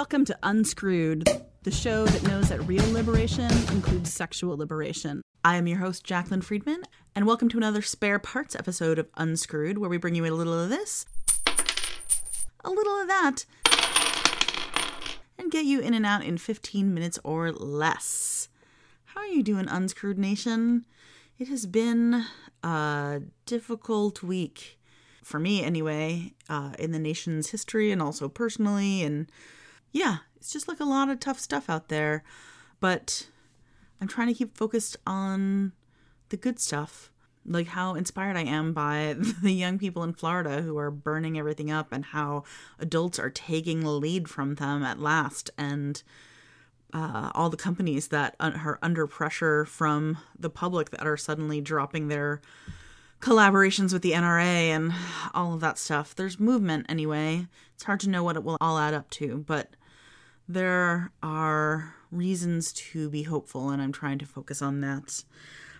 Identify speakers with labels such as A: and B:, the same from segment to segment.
A: Welcome to Unscrewed, the show that knows that real liberation includes sexual liberation. I am your host, Jaclyn Friedman, and welcome to another spare parts episode of Unscrewed, where we bring you a little of this, a little of that, and get you in and out in 15 minutes or less. How are you doing, Unscrewed Nation? It has been a difficult week for me anyway, uh, in the nation's history and also personally. And yeah, it's just like a lot of tough stuff out there. But I'm trying to keep focused on the good stuff, like how inspired I am by the young people in Florida who are burning everything up and how adults are taking the lead from them at last. And uh, all the companies that are under pressure from the public that are suddenly dropping their collaborations with the NRA and all of that stuff. There's movement anyway. It's hard to know what it will all add up to, but there are reasons to be hopeful, and I'm trying to focus on that.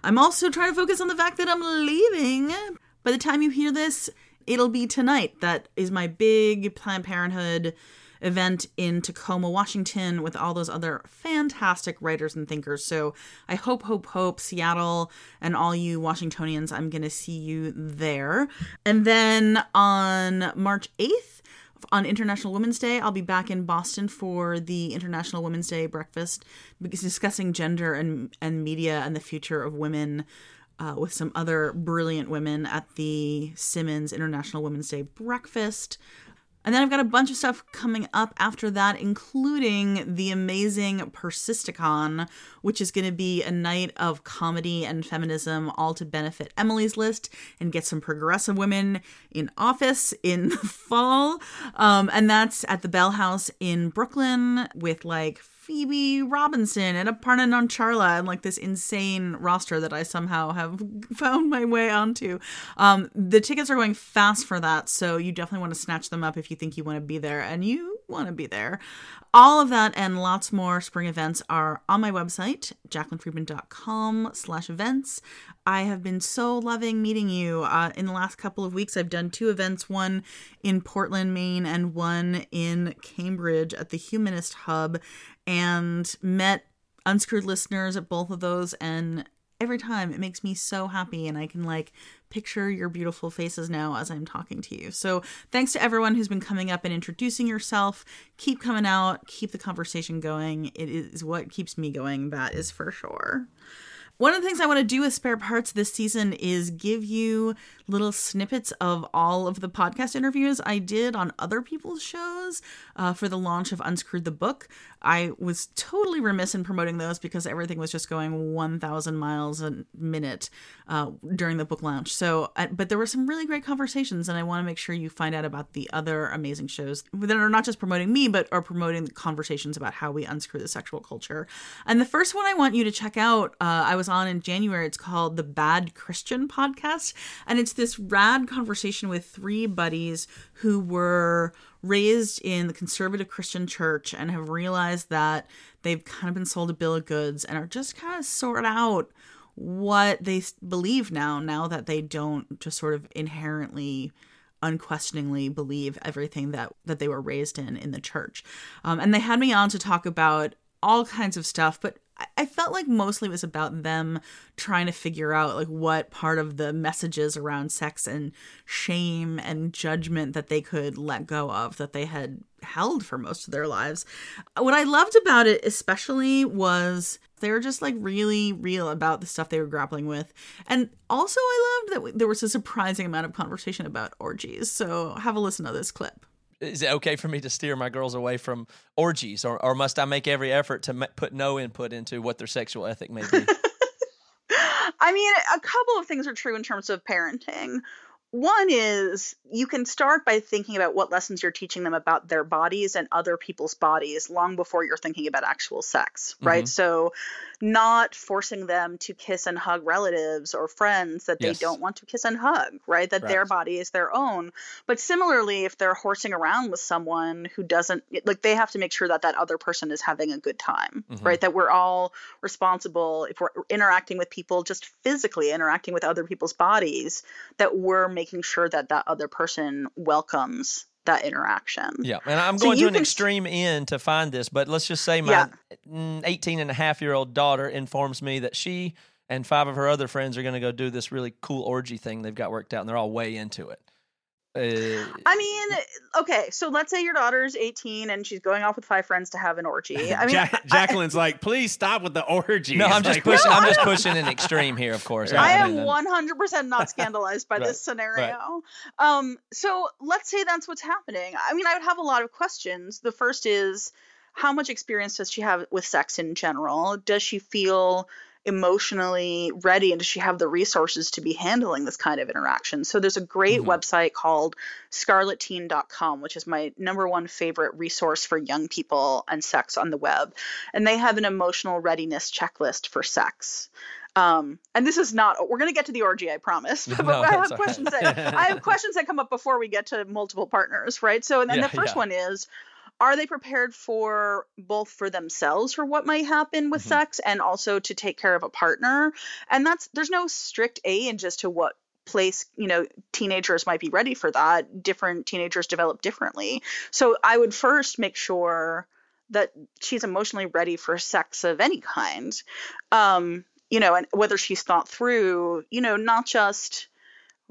A: I'm also trying to focus on the fact that I'm leaving. By the time you hear this, it'll be tonight. That is my big Planned Parenthood event in Tacoma, Washington, with all those other fantastic writers and thinkers. So I hope, hope, hope, Seattle and all you Washingtonians, I'm going to see you there. And then on March 8th, on International Women's Day, I'll be back in Boston for the International Women's Day breakfast, discussing gender and, and media and the future of women. Uh, with some other brilliant women at the Simmons International Women's Day breakfast. And then I've got a bunch of stuff coming up after that, including the amazing Persisticon, which is going to be a night of comedy and feminism, all to benefit Emily's List and get some progressive women in office in the fall. Um, and that's at the Bell House in Brooklyn with like Phoebe Robinson and Aparna Nancherla and like this insane roster that I somehow have found my way onto. Um, the tickets are going fast for that, so you definitely want to snatch them up if you think you want to be there and you want to be there. All of that and lots more spring events are on my website, jaclynfriedman.com slash events. I have been so loving meeting you. Uh, in the last couple of weeks, I've done two events, one in Portland, Maine, and one in Cambridge at the Humanist Hub and met unscrewed listeners at both of those and every time it makes me so happy and I can like picture your beautiful faces now as I'm talking to you. So, thanks to everyone who's been coming up and introducing yourself. Keep coming out, keep the conversation going. It is what keeps me going, that is for sure. One of the things I want to do with spare parts this season is give you little snippets of all of the podcast interviews I did on other people's shows uh, for the launch of Unscrewed the Book. I was totally remiss in promoting those because everything was just going 1,000 miles a minute uh, during the book launch. So, uh, but there were some really great conversations, and I want to make sure you find out about the other amazing shows that are not just promoting me, but are promoting conversations about how we unscrew the sexual culture. And the first one I want you to check out, uh, I was on in January. It's called the Bad Christian Podcast, and it's this rad conversation with three buddies who were raised in the conservative Christian church and have realized that they've kind of been sold a bill of goods and are just kind of sort out what they believe now, now that they don't just sort of inherently unquestioningly believe everything that that they were raised in in the church um, and they had me on to talk about all kinds of stuff but
B: I felt like mostly it was about them trying to figure out like what part of the messages around sex and shame and judgment that they could let go of that they had held for most of their lives. Uh, what I loved about it especially was they were just like really real about the stuff they were grappling with. And also I loved that there was a surprising amount of conversation about orgies. So have a listen to this clip
C: is it okay for me to steer my girls away from orgies, or, or must I make every effort to put no input into what their sexual ethic may be?
A: I mean, a couple of things are true in terms of parenting. One is you can start by thinking about what lessons you're teaching them about their bodies and other people's bodies long before you're thinking about actual sex, right? Mm-hmm. So, not forcing them to kiss and hug relatives or friends that yes. they don't want to kiss and hug, right? That right. their body is their own. But similarly, if they're horsing around with someone who doesn't, like, they have to make sure that that other person is having a good time, mm-hmm. right? That we're all responsible if we're interacting with people, just physically interacting with other people's bodies, that we're making sure that that other person welcomes that interaction.
C: Yeah. And I'm going so to an can... extreme end to find this, but let's just say my yeah. Mm, 18 and a half year old daughter informs me that she and five of her other friends are going to go do this really cool orgy thing they've got worked out and they're all way into it.
A: Uh, I mean, okay, so let's say your daughter's 18 and she's going off with five friends to have an orgy. I mean, ja-
D: Jaclyn's I, like, please stop with the orgy.
C: No, I'm just like, pushing. No, I'm just pushing an extreme here, of course.
A: I, I am 100% not scandalized by right, this scenario. Right. Um, so let's say that's what's happening. I mean, I would have a lot of questions. The first is, how much experience does she have with sex in general? Does she feel emotionally ready and does she have the resources to be handling this kind of interaction so there's a great mm-hmm. website called scarletteen.com which is my number one favorite resource for young people and sex on the web and they have an emotional readiness checklist for sex um, and this is not we're going to get to the orgy i promise but no, i have questions right. that i have questions that come up before we get to multiple partners right so and then yeah, the first yeah. one is are they prepared for both for themselves for what might happen with mm-hmm. sex and also to take care of a partner? And that's there's no strict age as to what place you know teenagers might be ready for that. Different teenagers develop differently. So i would first make sure that she's emotionally ready for sex of any kind. Um you know and whether she's thought through you know not just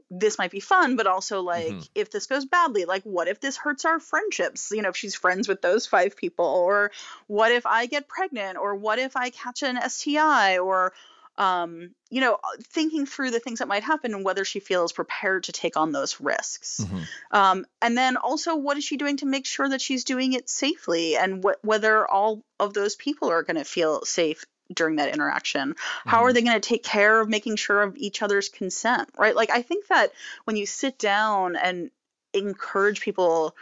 A: this might be fun, but also like mm-hmm. if this goes badly, like what if this hurts our friendships? You know, if she's friends with those five people, or what if I get pregnant, or what if I catch an STI, or um, you know, thinking through the things that might happen and whether she feels prepared to take on those risks. Mm-hmm. Um, and then also, what is she doing to make sure that she's doing it safely and wh- whether all of those people are going to feel safe during that interaction mm-hmm. how are mm-hmm. they going to take care of making sure of each other's consent right like i think that when you sit down and encourage people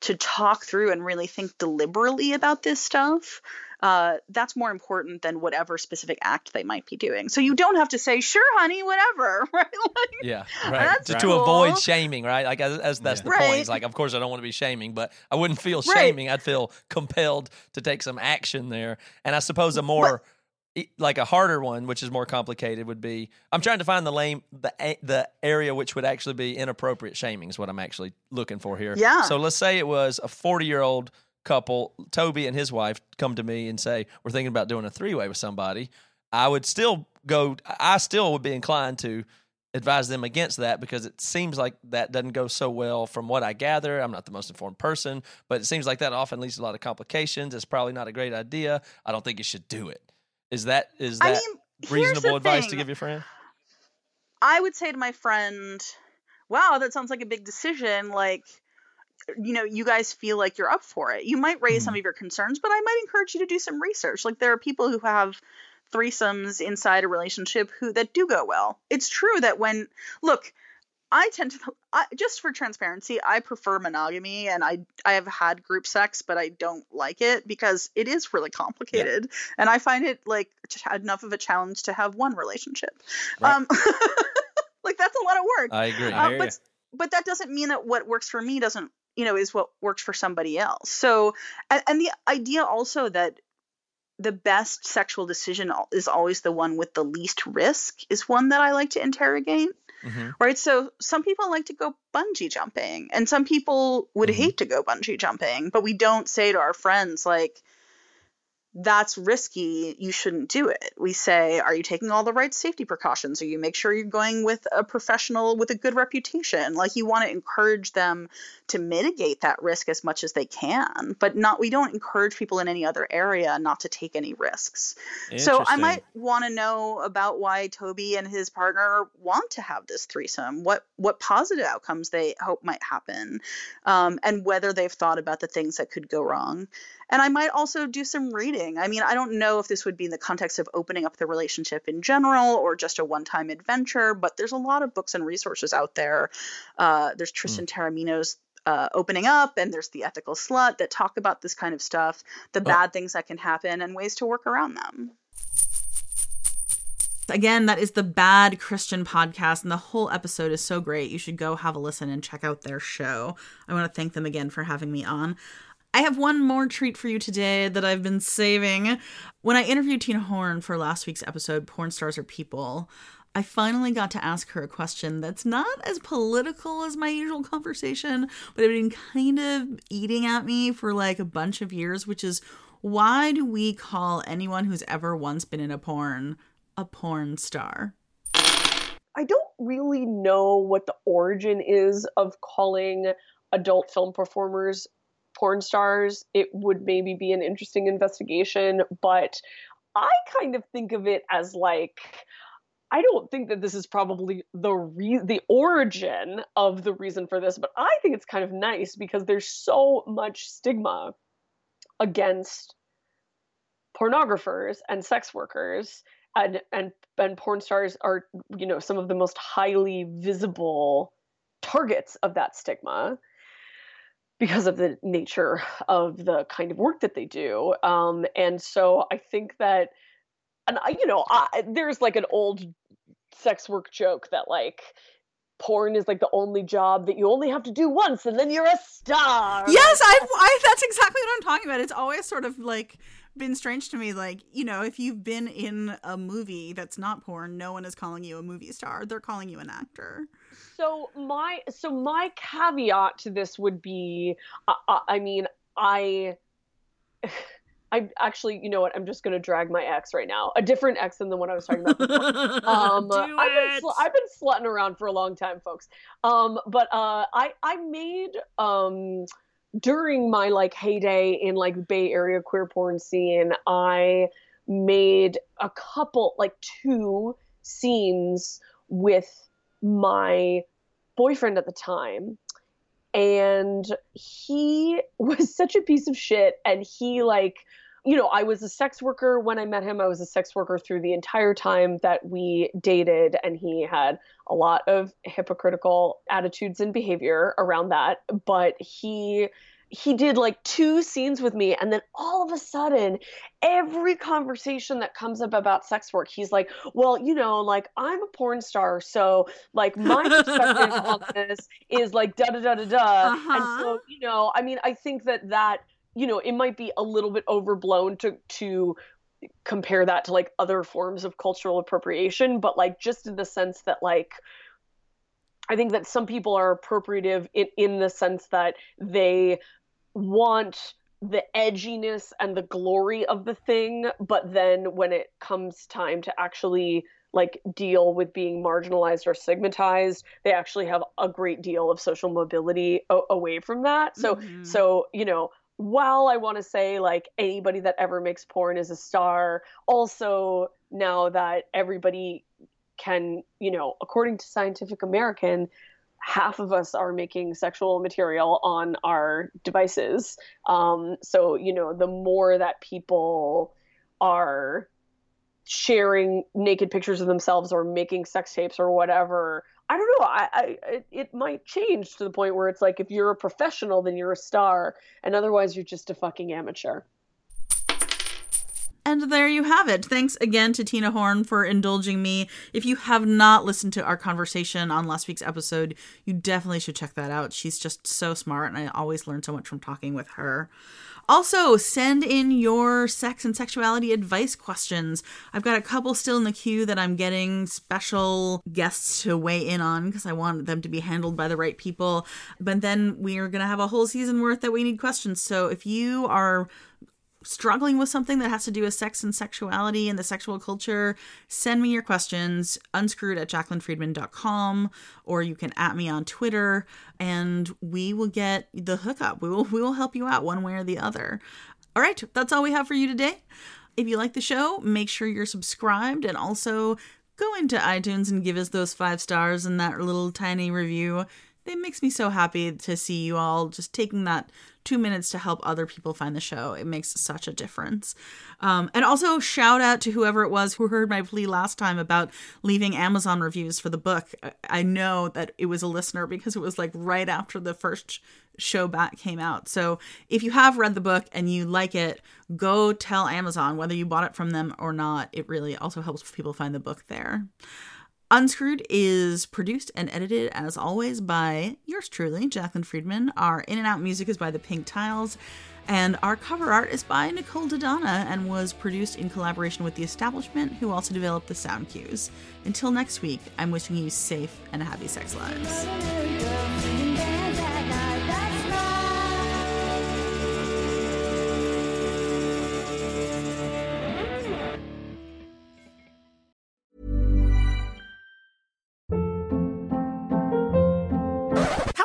A: to talk through and really think deliberately about this stuff uh, that's more important than whatever specific act they might be doing. So you don't have to say, "Sure, honey, whatever," right? Like,
C: yeah, right. Just cool. to avoid shaming, right? Like as, as that's yeah. the right. point. It's like, of course, I don't want to be shaming, but I wouldn't feel shaming. Right. I'd feel compelled to take some action there. And I suppose a more but, like a harder one, which is more complicated, would be I'm trying to find the lame the the area which would actually be inappropriate shaming is what I'm actually looking for here.
A: Yeah.
C: So let's say it was a 40 year old couple, Toby and his wife, come to me and say we're thinking about doing a three way with somebody. I would still go. I still would be inclined to advise them against that because it seems like that doesn't go so well from what I gather. I'm not the most informed person, but it seems like that often leads to a lot of complications. It's probably not a great idea. I don't think you should do it. Is that is that I mean, reasonable advice thing. to give your friend?
A: I would say to my friend, "Wow, that sounds like a big decision. Like, you know, you guys feel like you're up for it. You might raise mm-hmm. some of your concerns, but I might encourage you to do some research. Like, there are people who have threesomes inside a relationship who that do go well. It's true that when look, I tend to I, just for transparency, I prefer monogamy, and I I have had group sex, but I don't like it because it is really complicated, yeah. and I find it like enough of a challenge to have one relationship. Right. Um, like that's a lot of work.
C: I agree.
A: Uh, I but but that doesn't mean that what works for me doesn't you know is what works for somebody else. So and, and the idea also that the best sexual decision is always the one with the least risk is one that I like to interrogate. Mm-hmm. Right. So some people like to go bungee jumping, and some people would mm-hmm. hate to go bungee jumping, but we don't say to our friends, like,
E: that's risky. You shouldn't do it. We say, are you taking all the right safety precautions? Are you make sure you're going with a professional with a good reputation? Like you want to encourage them to mitigate that risk as much as they can, but not we don't encourage people in any other area not to take any risks. So I might want to know about why Toby and his partner want to have this threesome. What what positive outcomes they hope might happen, um, and whether they've thought about the things that could go wrong. And I might also do some reading. I mean, I don't know if this would be in the context of opening up the relationship in general or just a one time adventure, but there's a lot of books and resources out there. Uh, there's Tristan mm. Taormino's uh, opening up, and there's the ethical slut that talk about this kind of stuff, the oh. bad things that can happen, and ways to work around them.
A: Again, that is the Bad Christian podcast, and the whole episode is so great. You should go have a listen and check out their show. I want to thank them again for having me on. I have one more treat for you today that I've been saving. When I interviewed Tina Horn for last week's episode, Porn Stars Are People, I finally got to ask her a question that's not as political as my usual conversation, but it had been kind of eating at me for like a bunch of years, which is why do we call anyone who's ever once been in a porn a porn star?
F: I don't really know what the origin is of calling adult film performers porn stars, it would maybe be an interesting investigation. But I kind of think of it as like, I don't think that this is probably the re- the origin of the reason for this, but I think it's kind of nice because there's so much stigma against pornographers and sex workers and and and porn stars are you know some of the most highly visible targets of that stigma because of the nature of the kind of work that they do. Um, and so I think that, and I, you know, I, there's like an old sex work joke that like porn is like the only job that you only have to do once and then you're a star.
A: Yes, I, I that's exactly what I'm talking about. It's always sort of like been strange to me like you know if you've been in a movie that's not porn no one is calling you a movie star they're calling you an actor
F: so my so my caveat to this would be uh, uh i mean i I actually, you know what? I'm just gonna drag my ex right now. A different ex than the one I was talking about before. Um,
A: Do
F: I've, been sl- I've been slutting around for a long time, folks. Um, but uh, I I made um, during my like heyday in like Bay Area queer porn scene, I made a couple like two scenes with my boyfriend at the time and he was such a piece of shit and he like you know i was a sex worker when i met him i was a sex worker through the entire time that we dated and he had a lot of hypocritical attitudes and behavior around that but he he did like two scenes with me and then all of a sudden every conversation that comes up about sex work he's like well you know like i'm a porn star so like my perspective on this is like da da da da da uh-huh. and so uh-huh. you know i mean i think that that you know it might be a little bit overblown to to compare that to like other forms of cultural appropriation but like just in the sense that like I think that some people are appropriative in, in the sense that they want the edginess and the glory of the thing, but then when it comes time to actually like deal with being marginalized or stigmatized, they actually have a great deal of social mobility away from that. So mm-hmm. so, you know, while I want to say like anybody that ever makes porn is a star, also now that everybody can, you know, according to Scientific American, half of us are making sexual material on our devices. Um, so, you know, the more that people are sharing naked pictures of themselves or making sex tapes or whatever, I don't know. I, I it might change to the point where it's like if you're a professional, then you're a star, and otherwise you're just a fucking amateur.
A: And there you have it. Thanks again to Tina Horn for indulging me. If you have not listened to our conversation on last week's episode, you definitely should check that out. She's just so smart, and I always learn so much from talking with her. Also, send in your sex and sexuality advice questions. I've got a couple still in the queue that I'm getting special guests to weigh in on because I want them to be handled by the right people. But then we're going to have a whole season worth that we need questions. So if you are struggling with something that has to do with sex and sexuality and the sexual culture, send me your questions, unscrewed at jaclynfriedman.com, or you can at me on Twitter, and we will get the hookup. We will we will help you out one way or the other. All right, that's all we have for you today. If you like the show, make sure you're subscribed and also go into iTunes and give us those five stars and that little tiny review. It makes me so happy to see you all just taking that two minutes to help other people find the show. It makes such a difference. Um, and also, shout out to whoever it was who heard my plea last time about leaving Amazon reviews for the book. I know that it was a listener because it was like right after the first show back came out. So if you have read the book and you like it, go tell Amazon whether you bought it from them or not. It really also helps people find the book there. Unscrewed is produced and edited, as always, by yours truly, Jaclyn Friedman. Our in and out music is by The Pink Tiles, and our cover art is by Nicole Dodonna and was produced in collaboration with The Establishment, who also developed the sound cues. Until next week, I'm wishing you safe and happy sex lives.